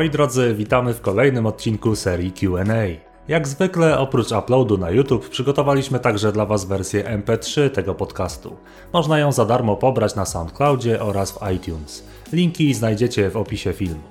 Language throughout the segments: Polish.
Moi drodzy, witamy w kolejnym odcinku serii QA. Jak zwykle, oprócz uploadu na YouTube, przygotowaliśmy także dla Was wersję MP3 tego podcastu. Można ją za darmo pobrać na SoundCloudzie oraz w iTunes. Linki znajdziecie w opisie filmu.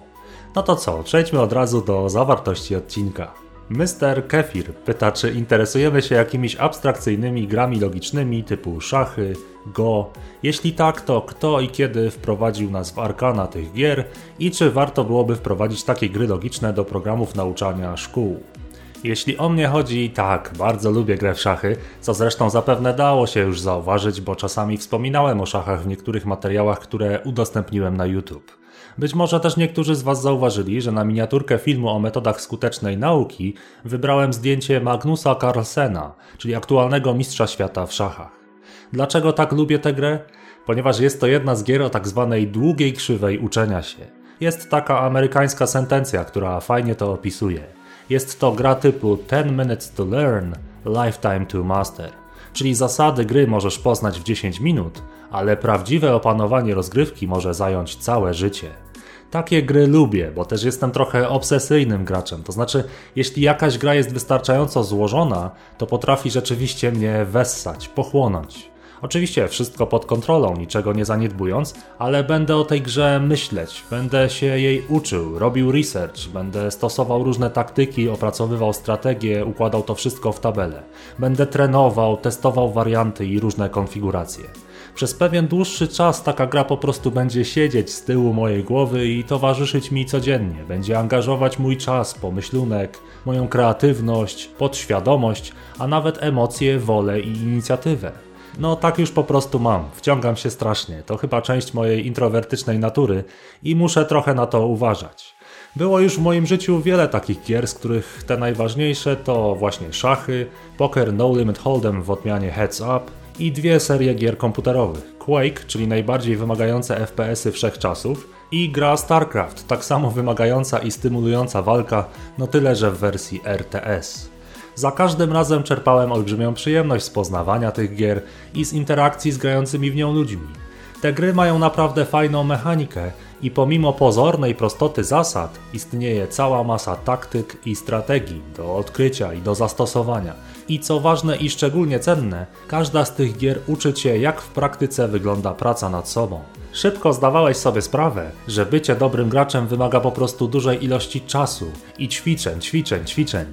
No to co, przejdźmy od razu do zawartości odcinka. Mr. Kefir pyta, czy interesujemy się jakimiś abstrakcyjnymi grami logicznymi typu szachy, go. Jeśli tak, to kto i kiedy wprowadził nas w arkana tych gier i czy warto byłoby wprowadzić takie gry logiczne do programów nauczania szkół. Jeśli o mnie chodzi, tak, bardzo lubię grę w szachy, co zresztą zapewne dało się już zauważyć, bo czasami wspominałem o szachach w niektórych materiałach, które udostępniłem na YouTube. Być może też niektórzy z Was zauważyli, że na miniaturkę filmu o metodach skutecznej nauki wybrałem zdjęcie Magnusa Carlsena, czyli aktualnego mistrza świata w szachach. Dlaczego tak lubię tę grę? Ponieważ jest to jedna z gier o tak zwanej długiej krzywej uczenia się. Jest taka amerykańska sentencja, która fajnie to opisuje. Jest to gra typu 10 minutes to learn, lifetime to master. Czyli zasady gry możesz poznać w 10 minut, ale prawdziwe opanowanie rozgrywki może zająć całe życie. Takie gry lubię, bo też jestem trochę obsesyjnym graczem. To znaczy, jeśli jakaś gra jest wystarczająco złożona, to potrafi rzeczywiście mnie wessać, pochłonąć. Oczywiście wszystko pod kontrolą, niczego nie zaniedbując, ale będę o tej grze myśleć, będę się jej uczył, robił research, będę stosował różne taktyki, opracowywał strategie, układał to wszystko w tabelę. Będę trenował, testował warianty i różne konfiguracje. Przez pewien dłuższy czas taka gra po prostu będzie siedzieć z tyłu mojej głowy i towarzyszyć mi codziennie. Będzie angażować mój czas, pomyślunek, moją kreatywność, podświadomość, a nawet emocje, wolę i inicjatywę. No tak już po prostu mam, wciągam się strasznie, to chyba część mojej introwertycznej natury i muszę trochę na to uważać. Było już w moim życiu wiele takich gier, z których te najważniejsze to właśnie szachy, poker No Limit Hold'em w odmianie Heads Up i dwie serie gier komputerowych. Quake, czyli najbardziej wymagające FPS-y wszechczasów i gra StarCraft, tak samo wymagająca i stymulująca walka, no tyle że w wersji RTS. Za każdym razem czerpałem olbrzymią przyjemność z poznawania tych gier i z interakcji z grającymi w nią ludźmi. Te gry mają naprawdę fajną mechanikę i pomimo pozornej prostoty zasad istnieje cała masa taktyk i strategii do odkrycia i do zastosowania. I co ważne i szczególnie cenne, każda z tych gier uczy cię jak w praktyce wygląda praca nad sobą. Szybko zdawałeś sobie sprawę, że bycie dobrym graczem wymaga po prostu dużej ilości czasu i ćwiczeń, ćwiczeń, ćwiczeń.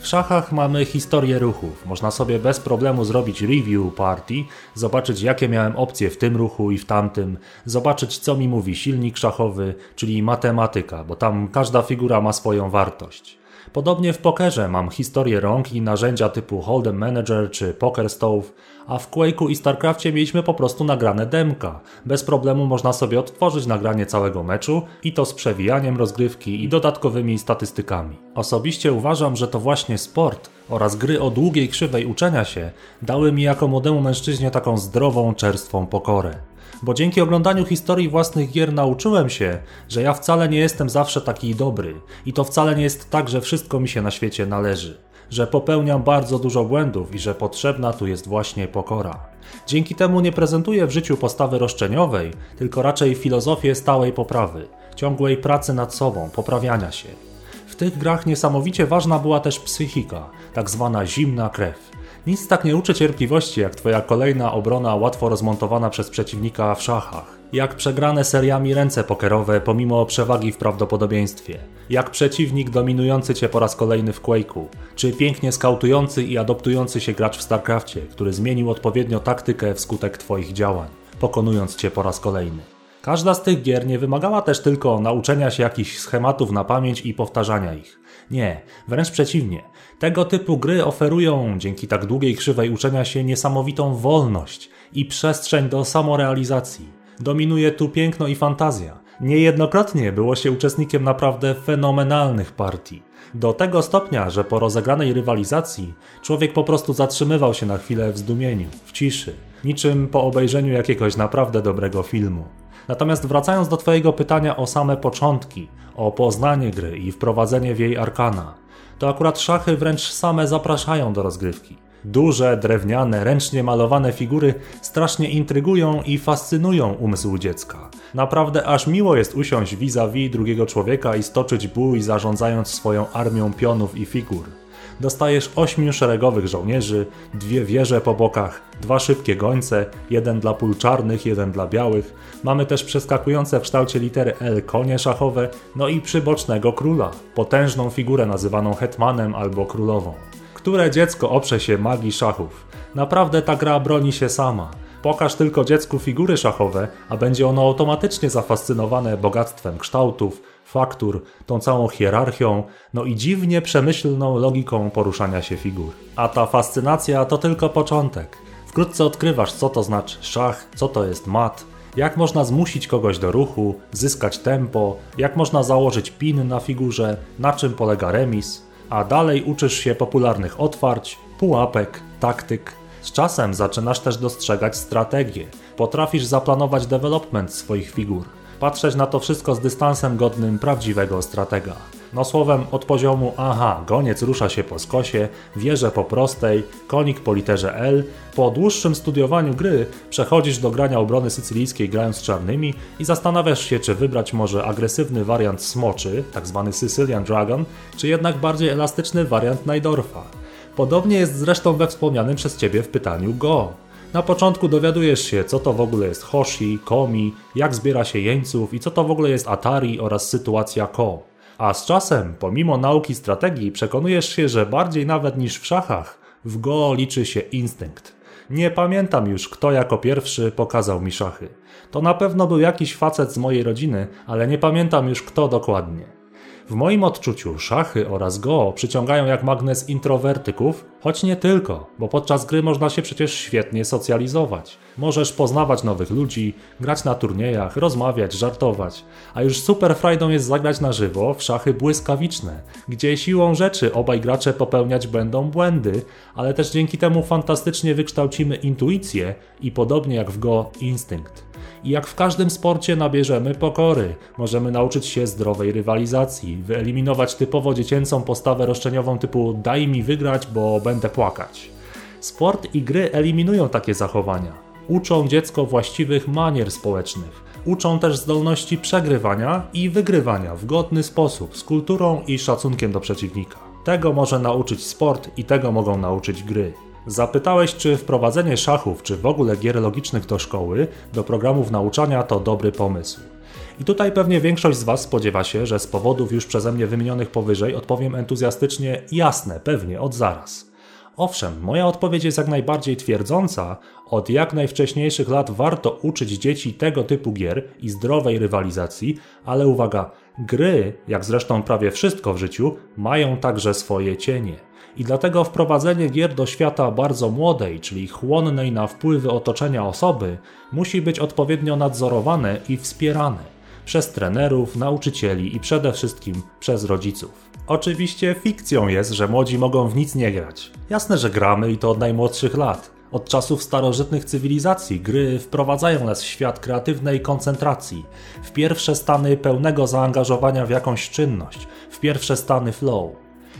W szachach mamy historię ruchów. Można sobie bez problemu zrobić review party, zobaczyć jakie miałem opcje w tym ruchu i w tamtym, zobaczyć co mi mówi silnik szachowy, czyli matematyka, bo tam każda figura ma swoją wartość. Podobnie w pokerze mam historię rąk i narzędzia typu Hold'em Manager czy Poker Stove, a w Quake'u i StarCraftie mieliśmy po prostu nagrane demka. Bez problemu można sobie odtworzyć nagranie całego meczu i to z przewijaniem rozgrywki i dodatkowymi statystykami. Osobiście uważam, że to właśnie sport oraz gry o długiej krzywej uczenia się dały mi jako młodemu mężczyźnie taką zdrową, czerstwą pokorę bo dzięki oglądaniu historii własnych gier nauczyłem się, że ja wcale nie jestem zawsze taki dobry i to wcale nie jest tak, że wszystko mi się na świecie należy, że popełniam bardzo dużo błędów i że potrzebna tu jest właśnie pokora. Dzięki temu nie prezentuję w życiu postawy roszczeniowej, tylko raczej filozofię stałej poprawy, ciągłej pracy nad sobą, poprawiania się. W tych grach niesamowicie ważna była też psychika, tak zwana zimna krew. Nic tak nie uczy cierpliwości, jak twoja kolejna obrona łatwo rozmontowana przez przeciwnika w szachach. Jak przegrane seriami ręce pokerowe pomimo przewagi w prawdopodobieństwie. Jak przeciwnik dominujący cię po raz kolejny w Quake'u. Czy pięknie skautujący i adoptujący się gracz w StarCraftie, który zmienił odpowiednio taktykę wskutek twoich działań, pokonując cię po raz kolejny. Każda z tych gier nie wymagała też tylko nauczenia się jakichś schematów na pamięć i powtarzania ich. Nie, wręcz przeciwnie. Tego typu gry oferują, dzięki tak długiej krzywej uczenia się, niesamowitą wolność i przestrzeń do samorealizacji. Dominuje tu piękno i fantazja. Niejednokrotnie było się uczestnikiem naprawdę fenomenalnych partii. Do tego stopnia, że po rozegranej rywalizacji człowiek po prostu zatrzymywał się na chwilę w zdumieniu, w ciszy, niczym po obejrzeniu jakiegoś naprawdę dobrego filmu. Natomiast wracając do Twojego pytania o same początki, o poznanie gry i wprowadzenie w jej arkana, to akurat szachy wręcz same zapraszają do rozgrywki. Duże, drewniane, ręcznie malowane figury strasznie intrygują i fascynują umysł dziecka. Naprawdę aż miło jest usiąść vis-a-vis drugiego człowieka i stoczyć bój zarządzając swoją armią pionów i figur dostajesz ośmiu szeregowych żołnierzy, dwie wieże po bokach, dwa szybkie gońce, jeden dla pól czarnych, jeden dla białych. Mamy też przeskakujące w kształcie litery L konie szachowe, no i przybocznego króla, potężną figurę nazywaną hetmanem albo królową. Które dziecko oprze się magii szachów? Naprawdę ta gra broni się sama. Pokaż tylko dziecku figury szachowe, a będzie ono automatycznie zafascynowane bogactwem kształtów, faktur, tą całą hierarchią, no i dziwnie przemyślną logiką poruszania się figur. A ta fascynacja to tylko początek. Wkrótce odkrywasz, co to znaczy szach, co to jest mat, jak można zmusić kogoś do ruchu, zyskać tempo, jak można założyć pin na figurze, na czym polega remis, a dalej uczysz się popularnych otwarć, pułapek, taktyk. Z czasem zaczynasz też dostrzegać strategię. Potrafisz zaplanować development swoich figur patrzeć na to wszystko z dystansem godnym prawdziwego stratega. No słowem, od poziomu aha, goniec rusza się po skosie, wieże po prostej, konik po literze L, po dłuższym studiowaniu gry przechodzisz do grania obrony sycylijskiej grając z czarnymi i zastanawiasz się, czy wybrać może agresywny wariant smoczy, tzw. Tak Sicilian Dragon, czy jednak bardziej elastyczny wariant Najdorfa. Podobnie jest zresztą we wspomnianym przez Ciebie w pytaniu Go. Na początku dowiadujesz się, co to w ogóle jest Hoshi, Komi, jak zbiera się jeńców i co to w ogóle jest Atari oraz sytuacja Ko. A z czasem, pomimo nauki strategii, przekonujesz się, że bardziej nawet niż w szachach, w Go liczy się instynkt. Nie pamiętam już, kto jako pierwszy pokazał mi szachy. To na pewno był jakiś facet z mojej rodziny, ale nie pamiętam już kto dokładnie. W moim odczuciu szachy oraz go przyciągają jak magnes introwertyków, choć nie tylko, bo podczas gry można się przecież świetnie socjalizować. Możesz poznawać nowych ludzi, grać na turniejach, rozmawiać, żartować. A już super frajdą jest zagrać na żywo w szachy błyskawiczne, gdzie siłą rzeczy obaj gracze popełniać będą błędy, ale też dzięki temu fantastycznie wykształcimy intuicję i podobnie jak w go instynkt. I jak w każdym sporcie nabierzemy pokory. Możemy nauczyć się zdrowej rywalizacji, wyeliminować typowo dziecięcą postawę roszczeniową typu daj mi wygrać, bo będę płakać. Sport i gry eliminują takie zachowania. Uczą dziecko właściwych manier społecznych. Uczą też zdolności przegrywania i wygrywania w godny sposób, z kulturą i szacunkiem do przeciwnika. Tego może nauczyć sport i tego mogą nauczyć gry. Zapytałeś, czy wprowadzenie szachów, czy w ogóle gier logicznych do szkoły, do programów nauczania to dobry pomysł. I tutaj pewnie większość z Was spodziewa się, że z powodów już przeze mnie wymienionych powyżej odpowiem entuzjastycznie jasne, pewnie, od zaraz. Owszem, moja odpowiedź jest jak najbardziej twierdząca, od jak najwcześniejszych lat warto uczyć dzieci tego typu gier i zdrowej rywalizacji, ale uwaga, gry, jak zresztą prawie wszystko w życiu, mają także swoje cienie. I dlatego wprowadzenie gier do świata bardzo młodej, czyli chłonnej na wpływy otoczenia osoby, musi być odpowiednio nadzorowane i wspierane przez trenerów, nauczycieli i przede wszystkim przez rodziców. Oczywiście fikcją jest, że młodzi mogą w nic nie grać. Jasne, że gramy i to od najmłodszych lat. Od czasów starożytnych cywilizacji gry wprowadzają nas w świat kreatywnej koncentracji, w pierwsze stany pełnego zaangażowania w jakąś czynność, w pierwsze stany flow.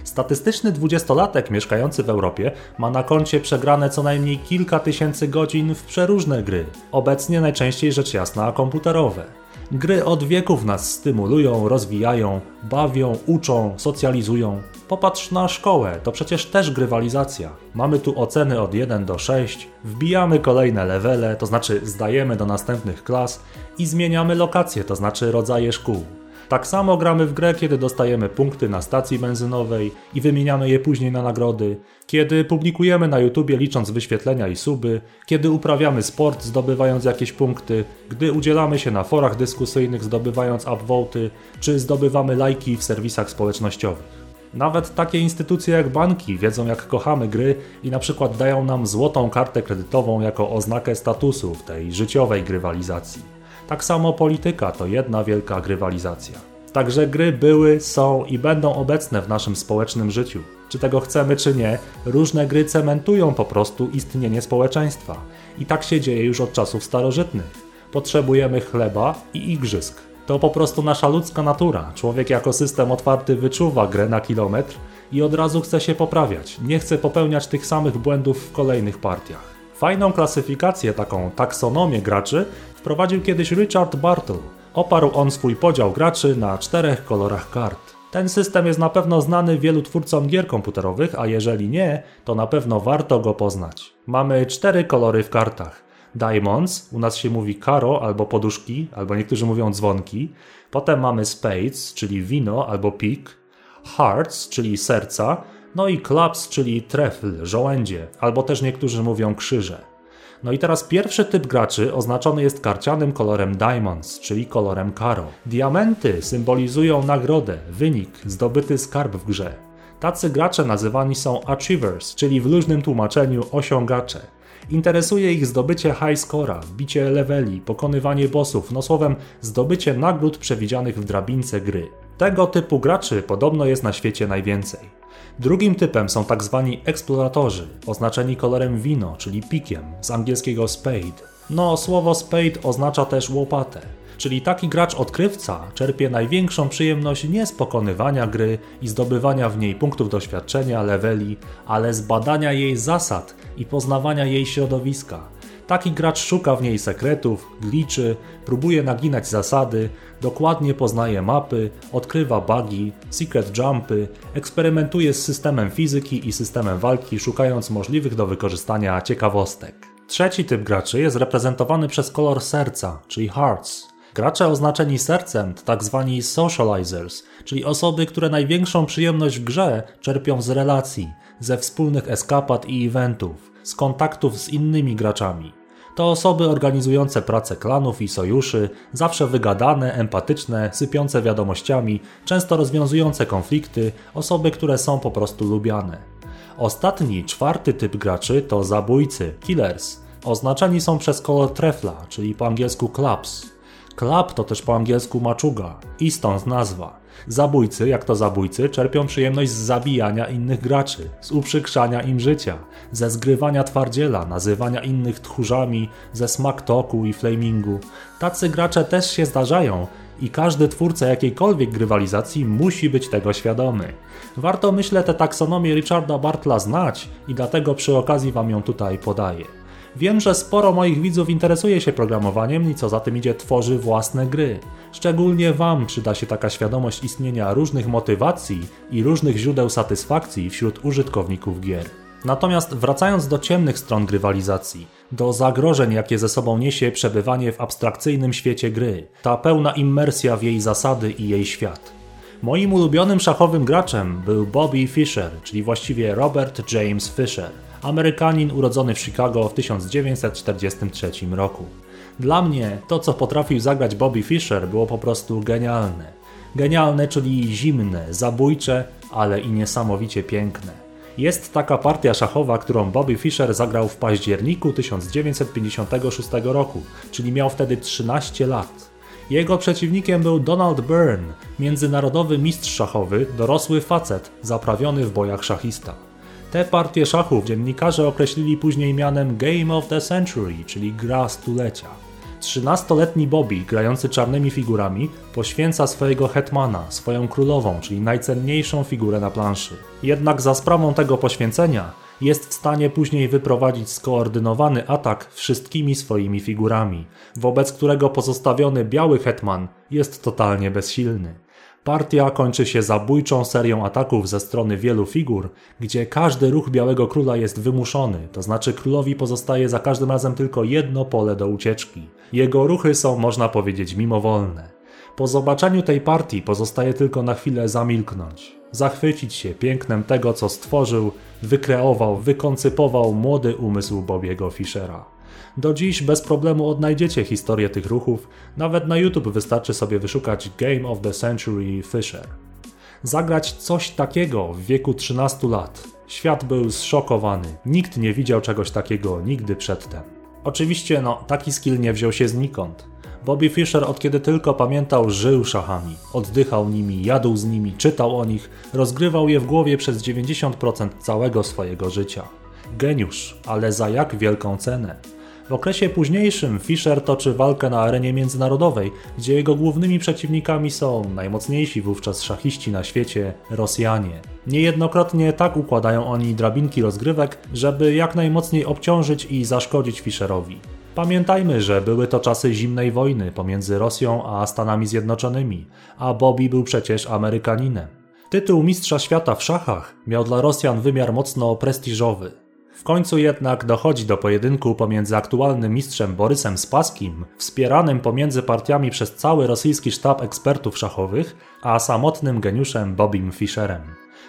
Statystyczny dwudziestolatek mieszkający w Europie ma na koncie przegrane co najmniej kilka tysięcy godzin w przeróżne gry, obecnie najczęściej rzecz jasna komputerowe. Gry od wieków nas stymulują, rozwijają, bawią, uczą, socjalizują. Popatrz na szkołę, to przecież też grywalizacja. Mamy tu oceny od 1 do 6, wbijamy kolejne levele, to znaczy zdajemy do następnych klas i zmieniamy lokacje, to znaczy rodzaje szkół. Tak samo gramy w grę, kiedy dostajemy punkty na stacji benzynowej i wymieniamy je później na nagrody, kiedy publikujemy na YouTubie licząc wyświetlenia i suby, kiedy uprawiamy sport zdobywając jakieś punkty, gdy udzielamy się na forach dyskusyjnych zdobywając upvoty, czy zdobywamy lajki w serwisach społecznościowych. Nawet takie instytucje jak banki wiedzą jak kochamy gry i na przykład dają nam złotą kartę kredytową jako oznakę statusu w tej życiowej grywalizacji. Tak samo polityka to jedna wielka grywalizacja. Także gry były, są i będą obecne w naszym społecznym życiu. Czy tego chcemy, czy nie, różne gry cementują po prostu istnienie społeczeństwa. I tak się dzieje już od czasów starożytnych. Potrzebujemy chleba i igrzysk. To po prostu nasza ludzka natura. Człowiek jako system otwarty wyczuwa grę na kilometr i od razu chce się poprawiać, nie chce popełniać tych samych błędów w kolejnych partiach. Fajną klasyfikację, taką taksonomię graczy wprowadził kiedyś Richard Bartle. Oparł on swój podział graczy na czterech kolorach kart. Ten system jest na pewno znany wielu twórcom gier komputerowych, a jeżeli nie, to na pewno warto go poznać. Mamy cztery kolory w kartach. Diamonds, u nas się mówi karo albo poduszki, albo niektórzy mówią dzwonki. Potem mamy spades, czyli wino albo pik. Hearts, czyli serca. No i clubs, czyli trefl, żołędzie, albo też niektórzy mówią krzyże. No i teraz pierwszy typ graczy oznaczony jest karcianym kolorem Diamonds, czyli kolorem Karo. Diamenty symbolizują nagrodę, wynik, zdobyty skarb w grze. Tacy gracze nazywani są Achievers, czyli w luźnym tłumaczeniu osiągacze. Interesuje ich zdobycie high scora, bicie leveli, pokonywanie bossów, no słowem zdobycie nagród przewidzianych w drabince gry. Tego typu graczy podobno jest na świecie najwięcej. Drugim typem są tak zwani eksploratorzy, oznaczeni kolorem wino, czyli pikiem, z angielskiego spade. No, słowo spade oznacza też łopatę. Czyli taki gracz odkrywca czerpie największą przyjemność nie z pokonywania gry i zdobywania w niej punktów doświadczenia, leveli, ale z badania jej zasad i poznawania jej środowiska Taki gracz szuka w niej sekretów, gliczy, próbuje naginać zasady, dokładnie poznaje mapy, odkrywa bugi, secret jumpy, eksperymentuje z systemem fizyki i systemem walki, szukając możliwych do wykorzystania ciekawostek. Trzeci typ graczy jest reprezentowany przez kolor serca, czyli hearts. Gracze oznaczeni sercem to tak zwani socializers, czyli osoby, które największą przyjemność w grze czerpią z relacji, ze wspólnych eskapad i eventów, z kontaktów z innymi graczami. To osoby organizujące pracę klanów i sojuszy, zawsze wygadane, empatyczne, sypiące wiadomościami, często rozwiązujące konflikty, osoby, które są po prostu lubiane. Ostatni, czwarty typ graczy to zabójcy, killers. Oznaczeni są przez kolor trefla, czyli po angielsku clubs. Club to też po angielsku maczuga i stąd nazwa. Zabójcy, jak to zabójcy, czerpią przyjemność z zabijania innych graczy, z uprzykrzania im życia, ze zgrywania twardziela, nazywania innych tchórzami, ze smaktoku i flamingu. Tacy gracze też się zdarzają i każdy twórca jakiejkolwiek grywalizacji musi być tego świadomy. Warto myślę tę taksonomię Richarda Bartla znać i dlatego przy okazji wam ją tutaj podaję. Wiem, że sporo moich widzów interesuje się programowaniem i co za tym idzie tworzy własne gry. Szczególnie Wam przyda się taka świadomość istnienia różnych motywacji i różnych źródeł satysfakcji wśród użytkowników gier. Natomiast wracając do ciemnych stron grywalizacji, do zagrożeń, jakie ze sobą niesie przebywanie w abstrakcyjnym świecie gry, ta pełna immersja w jej zasady i jej świat. Moim ulubionym szachowym graczem był Bobby Fischer, czyli właściwie Robert James Fischer – Amerykanin urodzony w Chicago w 1943 roku. Dla mnie to, co potrafił zagrać Bobby Fischer, było po prostu genialne. Genialne, czyli zimne, zabójcze, ale i niesamowicie piękne. Jest taka partia szachowa, którą Bobby Fischer zagrał w październiku 1956 roku, czyli miał wtedy 13 lat. Jego przeciwnikiem był Donald Byrne, międzynarodowy mistrz szachowy, dorosły facet, zaprawiony w bojach szachista. Te partie szachów dziennikarze określili później mianem Game of the Century, czyli gra stulecia. 13-letni Bobby, grający czarnymi figurami, poświęca swojego hetmana, swoją królową, czyli najcenniejszą figurę na planszy. Jednak za sprawą tego poświęcenia jest w stanie później wyprowadzić skoordynowany atak wszystkimi swoimi figurami, wobec którego pozostawiony biały hetman jest totalnie bezsilny. Partia kończy się zabójczą serią ataków ze strony wielu figur, gdzie każdy ruch Białego Króla jest wymuszony, to znaczy królowi pozostaje za każdym razem tylko jedno pole do ucieczki. Jego ruchy są, można powiedzieć, mimowolne. Po zobaczeniu tej partii pozostaje tylko na chwilę zamilknąć, zachwycić się pięknem tego, co stworzył, wykreował, wykoncypował młody umysł Bobiego Fischera. Do dziś bez problemu odnajdziecie historię tych ruchów, nawet na YouTube wystarczy sobie wyszukać Game of the Century Fisher. Zagrać coś takiego w wieku 13 lat. Świat był zszokowany, nikt nie widział czegoś takiego nigdy przedtem. Oczywiście, no, taki skill nie wziął się znikąd. Bobby Fischer od kiedy tylko pamiętał żył szachami, oddychał nimi, jadł z nimi, czytał o nich, rozgrywał je w głowie przez 90% całego swojego życia. Geniusz, ale za jak wielką cenę? W okresie późniejszym Fischer toczy walkę na arenie międzynarodowej, gdzie jego głównymi przeciwnikami są najmocniejsi wówczas szachiści na świecie Rosjanie. Niejednokrotnie tak układają oni drabinki rozgrywek, żeby jak najmocniej obciążyć i zaszkodzić Fischerowi. Pamiętajmy, że były to czasy zimnej wojny pomiędzy Rosją a Stanami Zjednoczonymi, a Bobby był przecież Amerykaninem. Tytuł Mistrza Świata w szachach miał dla Rosjan wymiar mocno prestiżowy. W końcu jednak dochodzi do pojedynku pomiędzy aktualnym mistrzem Borysem Spaskim, wspieranym pomiędzy partiami przez cały rosyjski sztab ekspertów szachowych, a samotnym geniuszem Bobim Fischerem.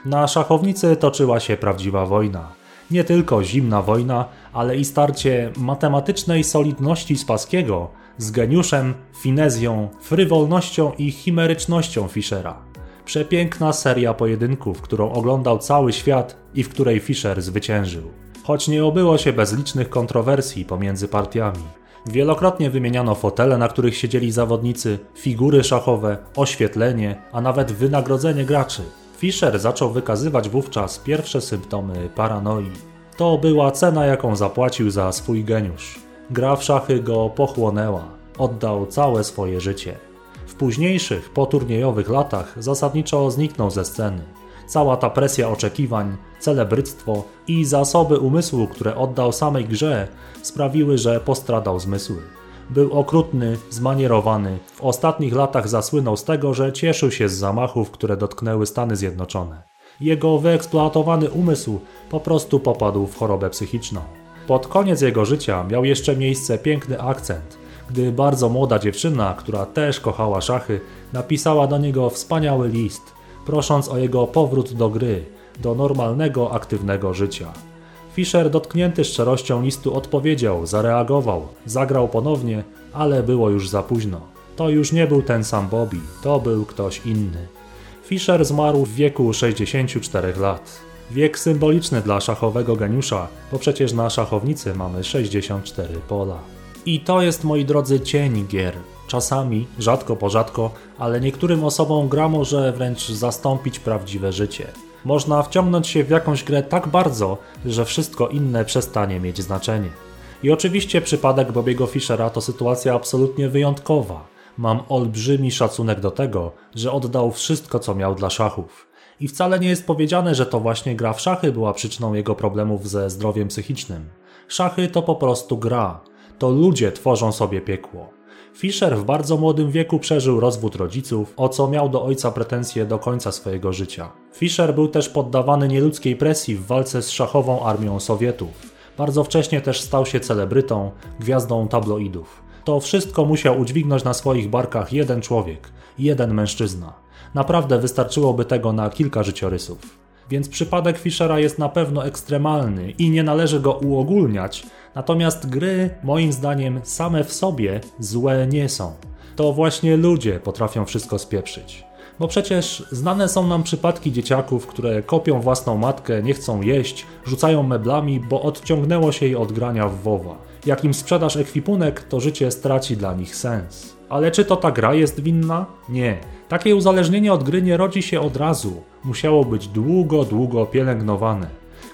Na szachownicy toczyła się prawdziwa wojna. Nie tylko zimna wojna, ale i starcie matematycznej solidności Spaskiego z geniuszem, finezją, frywolnością i chimerycznością Fischera. Przepiękna seria pojedynków, którą oglądał cały świat i w której Fischer zwyciężył. Choć nie obyło się bez licznych kontrowersji pomiędzy partiami. Wielokrotnie wymieniano fotele, na których siedzieli zawodnicy, figury szachowe, oświetlenie, a nawet wynagrodzenie graczy. Fischer zaczął wykazywać wówczas pierwsze symptomy paranoi. To była cena, jaką zapłacił za swój geniusz. Gra w szachy go pochłonęła, oddał całe swoje życie. W późniejszych, poturniejowych latach zasadniczo zniknął ze sceny. Cała ta presja oczekiwań, celebryctwo i zasoby umysłu, które oddał samej grze, sprawiły, że postradał zmysły. Był okrutny, zmanierowany. W ostatnich latach zasłynął z tego, że cieszył się z zamachów, które dotknęły Stany Zjednoczone. Jego wyeksploatowany umysł po prostu popadł w chorobę psychiczną. Pod koniec jego życia miał jeszcze miejsce piękny akcent, gdy bardzo młoda dziewczyna, która też kochała szachy, napisała do niego wspaniały list, prosząc o jego powrót do gry, do normalnego, aktywnego życia. Fischer, dotknięty szczerością listu, odpowiedział, zareagował, zagrał ponownie, ale było już za późno. To już nie był ten sam Bobby, to był ktoś inny. Fischer zmarł w wieku 64 lat. Wiek symboliczny dla szachowego geniusza, bo przecież na szachownicy mamy 64 pola. I to jest, moi drodzy, cień gier. Czasami, rzadko po rzadko, ale niektórym osobom gra może wręcz zastąpić prawdziwe życie. Można wciągnąć się w jakąś grę tak bardzo, że wszystko inne przestanie mieć znaczenie. I oczywiście przypadek Bobiego Fischera to sytuacja absolutnie wyjątkowa. Mam olbrzymi szacunek do tego, że oddał wszystko, co miał dla szachów. I wcale nie jest powiedziane, że to właśnie gra w szachy była przyczyną jego problemów ze zdrowiem psychicznym. Szachy to po prostu gra. To ludzie tworzą sobie piekło. Fischer w bardzo młodym wieku przeżył rozwód rodziców, o co miał do ojca pretensje do końca swojego życia. Fischer był też poddawany nieludzkiej presji w walce z szachową armią Sowietów. Bardzo wcześnie też stał się celebrytą, gwiazdą tabloidów. To wszystko musiał udźwignąć na swoich barkach jeden człowiek, jeden mężczyzna. Naprawdę wystarczyłoby tego na kilka życiorysów. Więc przypadek Fischera jest na pewno ekstremalny i nie należy go uogólniać, natomiast gry, moim zdaniem, same w sobie złe nie są. To właśnie ludzie potrafią wszystko spieprzyć. Bo przecież znane są nam przypadki dzieciaków, które kopią własną matkę, nie chcą jeść, rzucają meblami, bo odciągnęło się jej od grania w WoWa. Jak im sprzedasz ekwipunek, to życie straci dla nich sens. Ale czy to ta gra jest winna? Nie. Takie uzależnienie od gry nie rodzi się od razu. Musiało być długo, długo pielęgnowane.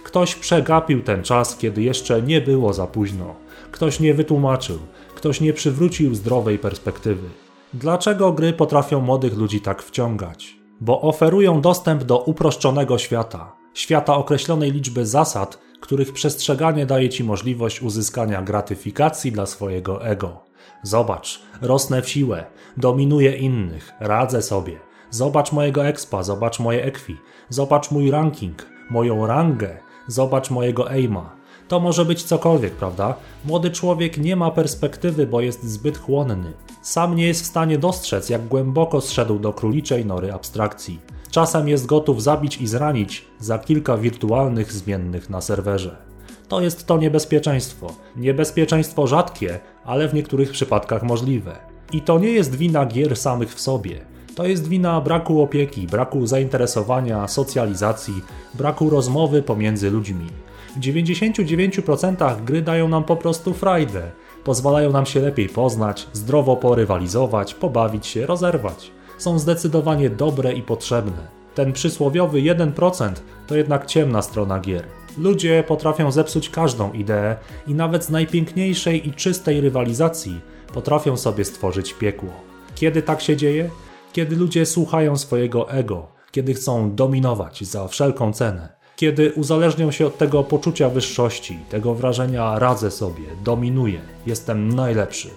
Ktoś przegapił ten czas, kiedy jeszcze nie było za późno. Ktoś nie wytłumaczył, ktoś nie przywrócił zdrowej perspektywy. Dlaczego gry potrafią młodych ludzi tak wciągać? Bo oferują dostęp do uproszczonego świata, świata określonej liczby zasad, których przestrzeganie daje ci możliwość uzyskania gratyfikacji dla swojego ego. Zobacz, rosnę w siłę, dominuję innych, radzę sobie. Zobacz mojego expa, zobacz moje ekwi, zobacz mój ranking, moją rangę, zobacz mojego aima. To może być cokolwiek, prawda? Młody człowiek nie ma perspektywy, bo jest zbyt chłonny. Sam nie jest w stanie dostrzec, jak głęboko zszedł do króliczej nory abstrakcji. Czasem jest gotów zabić i zranić za kilka wirtualnych zmiennych na serwerze. To jest to niebezpieczeństwo. Niebezpieczeństwo rzadkie, ale w niektórych przypadkach możliwe. I to nie jest wina gier samych w sobie. To jest wina braku opieki, braku zainteresowania, socjalizacji, braku rozmowy pomiędzy ludźmi. W 99% gry dają nam po prostu frajdę. Pozwalają nam się lepiej poznać, zdrowo porywalizować, pobawić się, rozerwać. Są zdecydowanie dobre i potrzebne. Ten przysłowiowy 1% to jednak ciemna strona gier. Ludzie potrafią zepsuć każdą ideę i nawet z najpiękniejszej i czystej rywalizacji potrafią sobie stworzyć piekło. Kiedy tak się dzieje? Kiedy ludzie słuchają swojego ego, kiedy chcą dominować za wszelką cenę, kiedy uzależnią się od tego poczucia wyższości, tego wrażenia radzę sobie, dominuję, jestem najlepszy.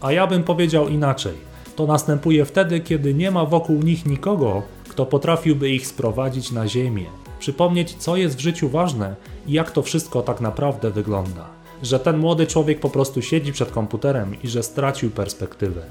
A ja bym powiedział inaczej. To następuje wtedy, kiedy nie ma wokół nich nikogo, kto potrafiłby ich sprowadzić na ziemię, przypomnieć, co jest w życiu ważne i jak to wszystko tak naprawdę wygląda. Że ten młody człowiek po prostu siedzi przed komputerem i że stracił perspektywę.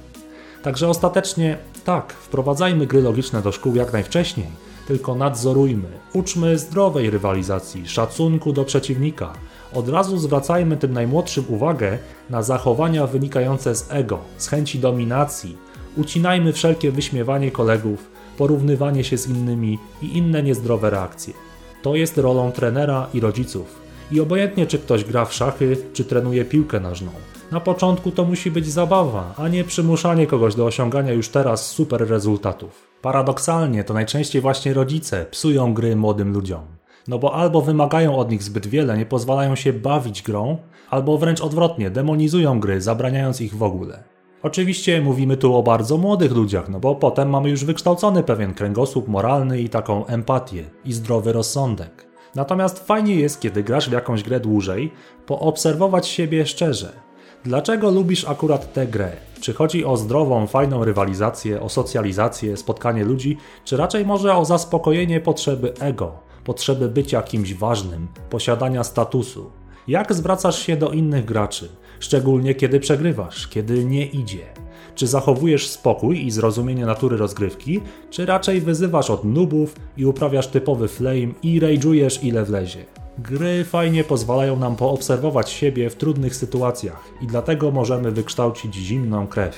Także ostatecznie tak, wprowadzajmy gry logiczne do szkół jak najwcześniej, tylko nadzorujmy, uczmy zdrowej rywalizacji, szacunku do przeciwnika. Od razu zwracajmy tym najmłodszym uwagę na zachowania wynikające z ego, z chęci dominacji. Ucinajmy wszelkie wyśmiewanie kolegów, porównywanie się z innymi i inne niezdrowe reakcje. To jest rolą trenera i rodziców. I obojętnie czy ktoś gra w szachy, czy trenuje piłkę nożną. Na początku to musi być zabawa, a nie przymuszanie kogoś do osiągania już teraz super rezultatów. Paradoksalnie to najczęściej właśnie rodzice psują gry młodym ludziom. No bo albo wymagają od nich zbyt wiele, nie pozwalają się bawić grą, albo wręcz odwrotnie, demonizują gry, zabraniając ich w ogóle. Oczywiście mówimy tu o bardzo młodych ludziach, no bo potem mamy już wykształcony pewien kręgosłup moralny i taką empatię i zdrowy rozsądek. Natomiast fajnie jest, kiedy grasz w jakąś grę dłużej, poobserwować siebie szczerze. Dlaczego lubisz akurat tę grę? Czy chodzi o zdrową, fajną rywalizację, o socjalizację, spotkanie ludzi, czy raczej może o zaspokojenie potrzeby ego, potrzeby bycia kimś ważnym, posiadania statusu? Jak zwracasz się do innych graczy, szczególnie kiedy przegrywasz, kiedy nie idzie? Czy zachowujesz spokój i zrozumienie natury rozgrywki, czy raczej wyzywasz od nubów i uprawiasz typowy flame i rage'ujesz ile wlezie? Gry fajnie pozwalają nam poobserwować siebie w trudnych sytuacjach i dlatego możemy wykształcić zimną krew.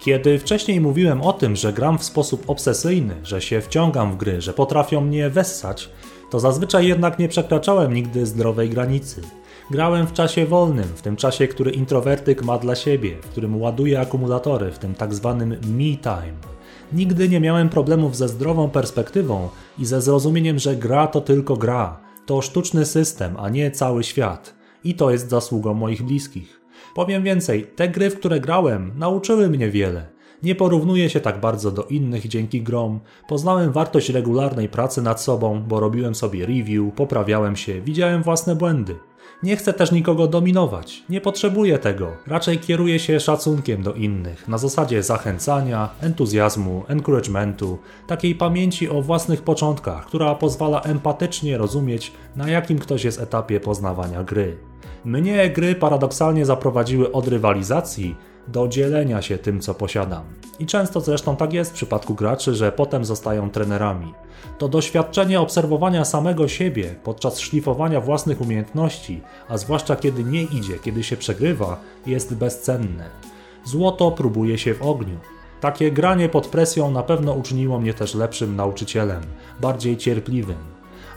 Kiedy wcześniej mówiłem o tym, że gram w sposób obsesyjny, że się wciągam w gry, że potrafią mnie wessać, to zazwyczaj jednak nie przekraczałem nigdy zdrowej granicy. Grałem w czasie wolnym, w tym czasie, który introwertyk ma dla siebie, w którym ładuje akumulatory, w tym tak zwanym me time. Nigdy nie miałem problemów ze zdrową perspektywą i ze zrozumieniem, że gra to tylko gra, to sztuczny system, a nie cały świat. I to jest zasługą moich bliskich. Powiem więcej, te gry, w które grałem, nauczyły mnie wiele. Nie porównuję się tak bardzo do innych dzięki grom. Poznałem wartość regularnej pracy nad sobą, bo robiłem sobie review, poprawiałem się, widziałem własne błędy. Nie chcę też nikogo dominować, nie potrzebuję tego. Raczej kieruję się szacunkiem do innych, na zasadzie zachęcania, entuzjazmu, encouragementu, takiej pamięci o własnych początkach, która pozwala empatycznie rozumieć, na jakim ktoś jest etapie poznawania gry. Mnie gry paradoksalnie zaprowadziły od rywalizacji do dzielenia się tym, co posiadam. I często zresztą tak jest w przypadku graczy, że potem zostają trenerami. To doświadczenie obserwowania samego siebie podczas szlifowania własnych umiejętności, a zwłaszcza kiedy nie idzie, kiedy się przegrywa, jest bezcenne. Złoto próbuje się w ogniu. Takie granie pod presją na pewno uczyniło mnie też lepszym nauczycielem, bardziej cierpliwym.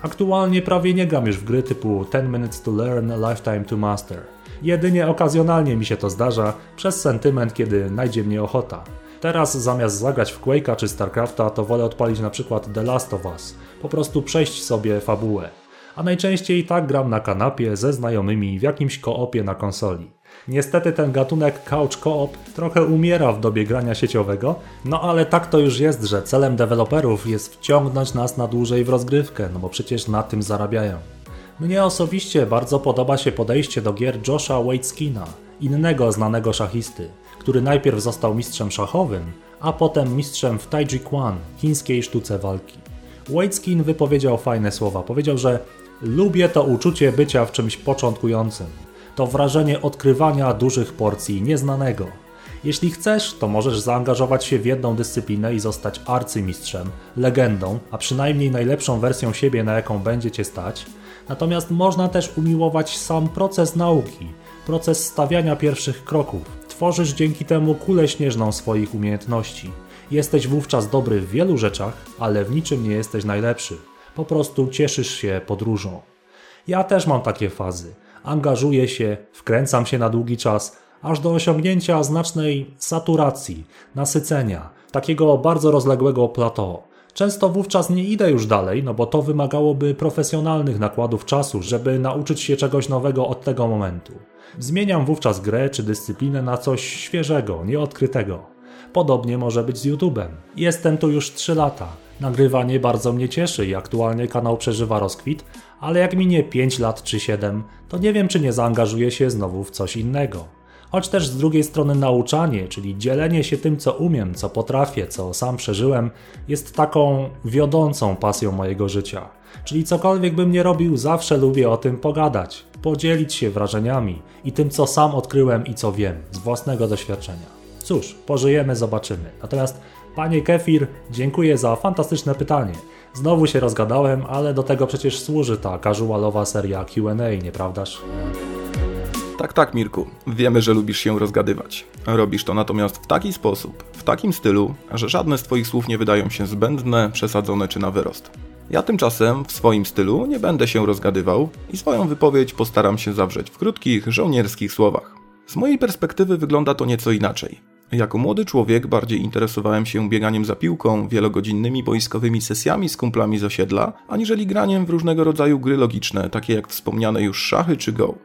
Aktualnie prawie nie gram już w gry typu 10 Minutes to Learn, Lifetime to Master. Jedynie okazjonalnie mi się to zdarza, przez sentyment, kiedy najdzie mnie ochota. Teraz zamiast zagrać w Quake'a czy StarCrafta, to wolę odpalić na przykład The Last of Us. Po prostu przejść sobie fabułę. A najczęściej tak gram na kanapie ze znajomymi w jakimś koopie na konsoli. Niestety ten gatunek couch co-op trochę umiera w dobie grania sieciowego, no ale tak to już jest, że celem deweloperów jest wciągnąć nas na dłużej w rozgrywkę, no bo przecież na tym zarabiają. Mnie osobiście bardzo podoba się podejście do gier Josha Waitskina, innego znanego szachisty, który najpierw został mistrzem szachowym, a potem mistrzem w Taiji Quan, chińskiej sztuce walki. Waitskin wypowiedział fajne słowa. Powiedział, że lubię to uczucie bycia w czymś początkującym. To wrażenie odkrywania dużych porcji nieznanego. Jeśli chcesz, to możesz zaangażować się w jedną dyscyplinę i zostać arcymistrzem, legendą, a przynajmniej najlepszą wersją siebie, na jaką będzie cię stać. Natomiast można też umiłować sam proces nauki, proces stawiania pierwszych kroków. Tworzysz dzięki temu kulę śnieżną swoich umiejętności. Jesteś wówczas dobry w wielu rzeczach, ale w niczym nie jesteś najlepszy. Po prostu cieszysz się podróżą. Ja też mam takie fazy. Angażuję się, wkręcam się na długi czas, aż do osiągnięcia znacznej saturacji, nasycenia, takiego bardzo rozległego plateau. Często wówczas nie idę już dalej, no bo to wymagałoby profesjonalnych nakładów czasu, żeby nauczyć się czegoś nowego od tego momentu. Zmieniam wówczas grę czy dyscyplinę na coś świeżego, nieodkrytego. Podobnie może być z YouTube'em. Jestem tu już 3 lata. Nagrywanie bardzo mnie cieszy i aktualnie kanał przeżywa rozkwit, ale jak minie 5 lat czy 7, to nie wiem czy nie zaangażuję się znowu w coś innego. Choć też z drugiej strony nauczanie, czyli dzielenie się tym, co umiem, co potrafię, co sam przeżyłem, jest taką wiodącą pasją mojego życia. Czyli cokolwiek bym nie robił, zawsze lubię o tym pogadać, podzielić się wrażeniami i tym, co sam odkryłem i co wiem z własnego doświadczenia. Cóż, pożyjemy, zobaczymy. Natomiast, panie Kefir, dziękuję za fantastyczne pytanie. Znowu się rozgadałem, ale do tego przecież służy ta casualowa seria QA, nieprawdaż? Tak, tak, Mirku. Wiemy, że lubisz się rozgadywać. Robisz to natomiast w taki sposób, w takim stylu, że żadne z Twoich słów nie wydają się zbędne, przesadzone czy na wyrost. Ja tymczasem w swoim stylu nie będę się rozgadywał i swoją wypowiedź postaram się zawrzeć w krótkich, żołnierskich słowach. Z mojej perspektywy wygląda to nieco inaczej. Jako młody człowiek bardziej interesowałem się bieganiem za piłką, wielogodzinnymi boiskowymi sesjami z kumplami z osiedla, aniżeli graniem w różnego rodzaju gry logiczne, takie jak wspomniane już szachy czy go.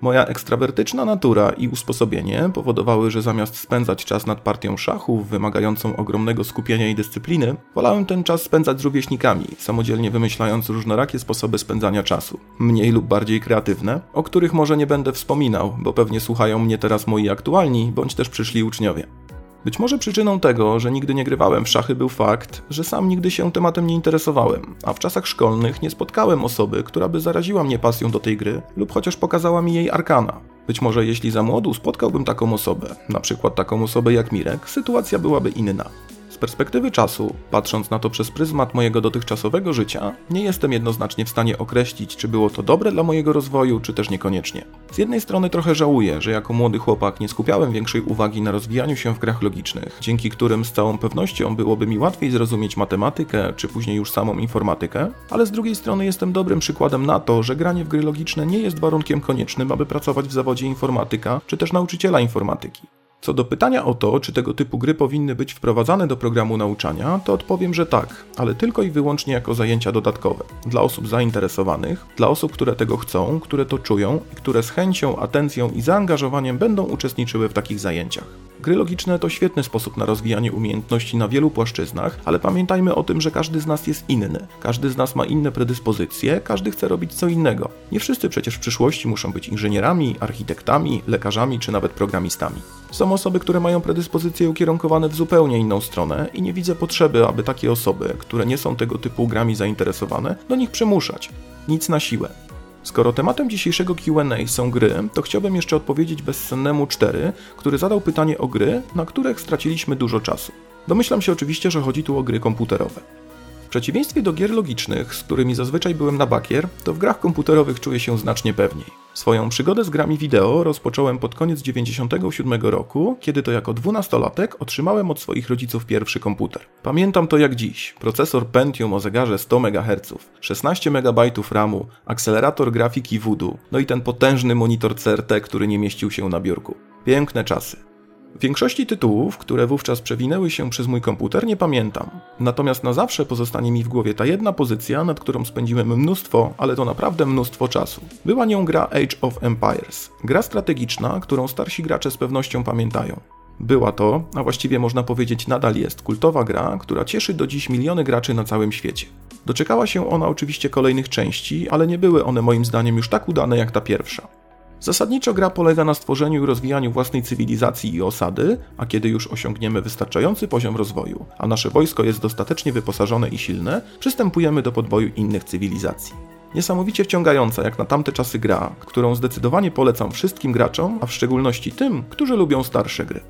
Moja ekstrawertyczna natura i usposobienie powodowały, że zamiast spędzać czas nad partią szachów wymagającą ogromnego skupienia i dyscypliny, wolałem ten czas spędzać z rówieśnikami, samodzielnie wymyślając różnorakie sposoby spędzania czasu, mniej lub bardziej kreatywne, o których może nie będę wspominał, bo pewnie słuchają mnie teraz moi aktualni bądź też przyszli uczniowie. Być może przyczyną tego, że nigdy nie grywałem w szachy był fakt, że sam nigdy się tematem nie interesowałem, a w czasach szkolnych nie spotkałem osoby, która by zaraziła mnie pasją do tej gry lub chociaż pokazała mi jej arkana. Być może jeśli za młodu spotkałbym taką osobę, na przykład taką osobę jak Mirek, sytuacja byłaby inna. Z perspektywy czasu, patrząc na to przez pryzmat mojego dotychczasowego życia, nie jestem jednoznacznie w stanie określić, czy było to dobre dla mojego rozwoju, czy też niekoniecznie. Z jednej strony trochę żałuję, że jako młody chłopak nie skupiałem większej uwagi na rozwijaniu się w grach logicznych, dzięki którym z całą pewnością byłoby mi łatwiej zrozumieć matematykę, czy później już samą informatykę, ale z drugiej strony jestem dobrym przykładem na to, że granie w gry logiczne nie jest warunkiem koniecznym, aby pracować w zawodzie informatyka, czy też nauczyciela informatyki. Co do pytania o to, czy tego typu gry powinny być wprowadzane do programu nauczania, to odpowiem, że tak, ale tylko i wyłącznie jako zajęcia dodatkowe. Dla osób zainteresowanych, dla osób, które tego chcą, które to czują i które z chęcią, atencją i zaangażowaniem będą uczestniczyły w takich zajęciach. Gry logiczne to świetny sposób na rozwijanie umiejętności na wielu płaszczyznach, ale pamiętajmy o tym, że każdy z nas jest inny. Każdy z nas ma inne predyspozycje, każdy chce robić co innego. Nie wszyscy przecież w przyszłości muszą być inżynierami, architektami, lekarzami czy nawet programistami. Są osoby, które mają predyspozycje ukierunkowane w zupełnie inną stronę i nie widzę potrzeby, aby takie osoby, które nie są tego typu grami zainteresowane, do nich przymuszać. Nic na siłę. Skoro tematem dzisiejszego QA są gry, to chciałbym jeszcze odpowiedzieć bezsennemu 4, który zadał pytanie o gry, na których straciliśmy dużo czasu. Domyślam się oczywiście, że chodzi tu o gry komputerowe. W przeciwieństwie do gier logicznych, z którymi zazwyczaj byłem na bakier, to w grach komputerowych czuję się znacznie pewniej. Swoją przygodę z grami wideo rozpocząłem pod koniec 97 roku, kiedy to jako dwunastolatek otrzymałem od swoich rodziców pierwszy komputer. Pamiętam to jak dziś. Procesor Pentium o zegarze 100 MHz, 16 MB RAMu, akcelerator grafiki Voodoo, no i ten potężny monitor CRT, który nie mieścił się na biurku. Piękne czasy. Większości tytułów, które wówczas przewinęły się przez mój komputer, nie pamiętam. Natomiast na zawsze pozostanie mi w głowie ta jedna pozycja, nad którą spędziłem mnóstwo, ale to naprawdę mnóstwo czasu. Była nią gra Age of Empires. Gra strategiczna, którą starsi gracze z pewnością pamiętają. Była to, a właściwie można powiedzieć nadal jest, kultowa gra, która cieszy do dziś miliony graczy na całym świecie. Doczekała się ona oczywiście kolejnych części, ale nie były one moim zdaniem już tak udane jak ta pierwsza. Zasadniczo gra polega na stworzeniu i rozwijaniu własnej cywilizacji i osady, a kiedy już osiągniemy wystarczający poziom rozwoju, a nasze wojsko jest dostatecznie wyposażone i silne, przystępujemy do podboju innych cywilizacji. Niesamowicie wciągająca jak na tamte czasy gra, którą zdecydowanie polecam wszystkim graczom, a w szczególności tym, którzy lubią starsze gry.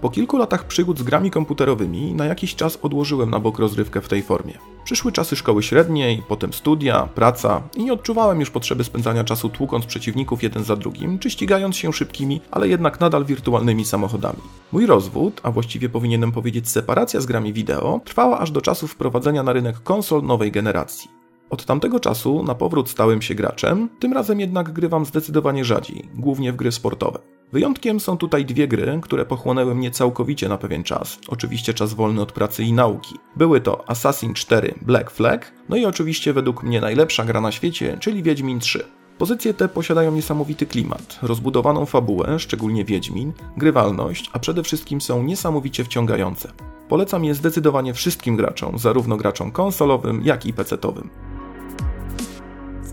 Po kilku latach przygód z grami komputerowymi na jakiś czas odłożyłem na bok rozrywkę w tej formie. Przyszły czasy szkoły średniej, potem studia, praca i nie odczuwałem już potrzeby spędzania czasu tłukąc przeciwników jeden za drugim, czy ścigając się szybkimi, ale jednak nadal wirtualnymi samochodami. Mój rozwód, a właściwie powinienem powiedzieć separacja z grami wideo, trwała aż do czasu wprowadzenia na rynek konsol nowej generacji. Od tamtego czasu na powrót stałem się graczem, tym razem jednak grywam zdecydowanie rzadziej, głównie w gry sportowe. Wyjątkiem są tutaj dwie gry, które pochłonęły mnie całkowicie na pewien czas. Oczywiście czas wolny od pracy i nauki. Były to Assassin 4 Black Flag, no i oczywiście według mnie najlepsza gra na świecie, czyli Wiedźmin 3. Pozycje te posiadają niesamowity klimat, rozbudowaną fabułę, szczególnie Wiedźmin, grywalność, a przede wszystkim są niesamowicie wciągające. Polecam je zdecydowanie wszystkim graczom, zarówno graczom konsolowym, jak i PC-towym.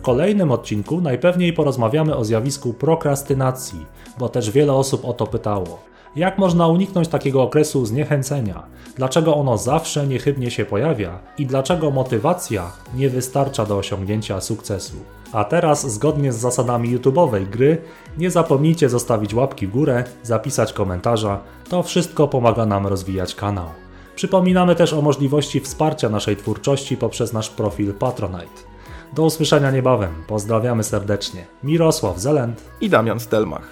Kolejnym odcinku najpewniej porozmawiamy o zjawisku prokrastynacji, bo też wiele osób o to pytało. Jak można uniknąć takiego okresu zniechęcenia? Dlaczego ono zawsze niechybnie się pojawia i dlaczego motywacja nie wystarcza do osiągnięcia sukcesu? A teraz, zgodnie z zasadami YouTube'owej gry, nie zapomnijcie zostawić łapki w górę, zapisać komentarza. To wszystko pomaga nam rozwijać kanał. Przypominamy też o możliwości wsparcia naszej twórczości poprzez nasz profil Patronite. Do usłyszenia niebawem. Pozdrawiamy serdecznie. Mirosław Zelent i Damian Stelmach.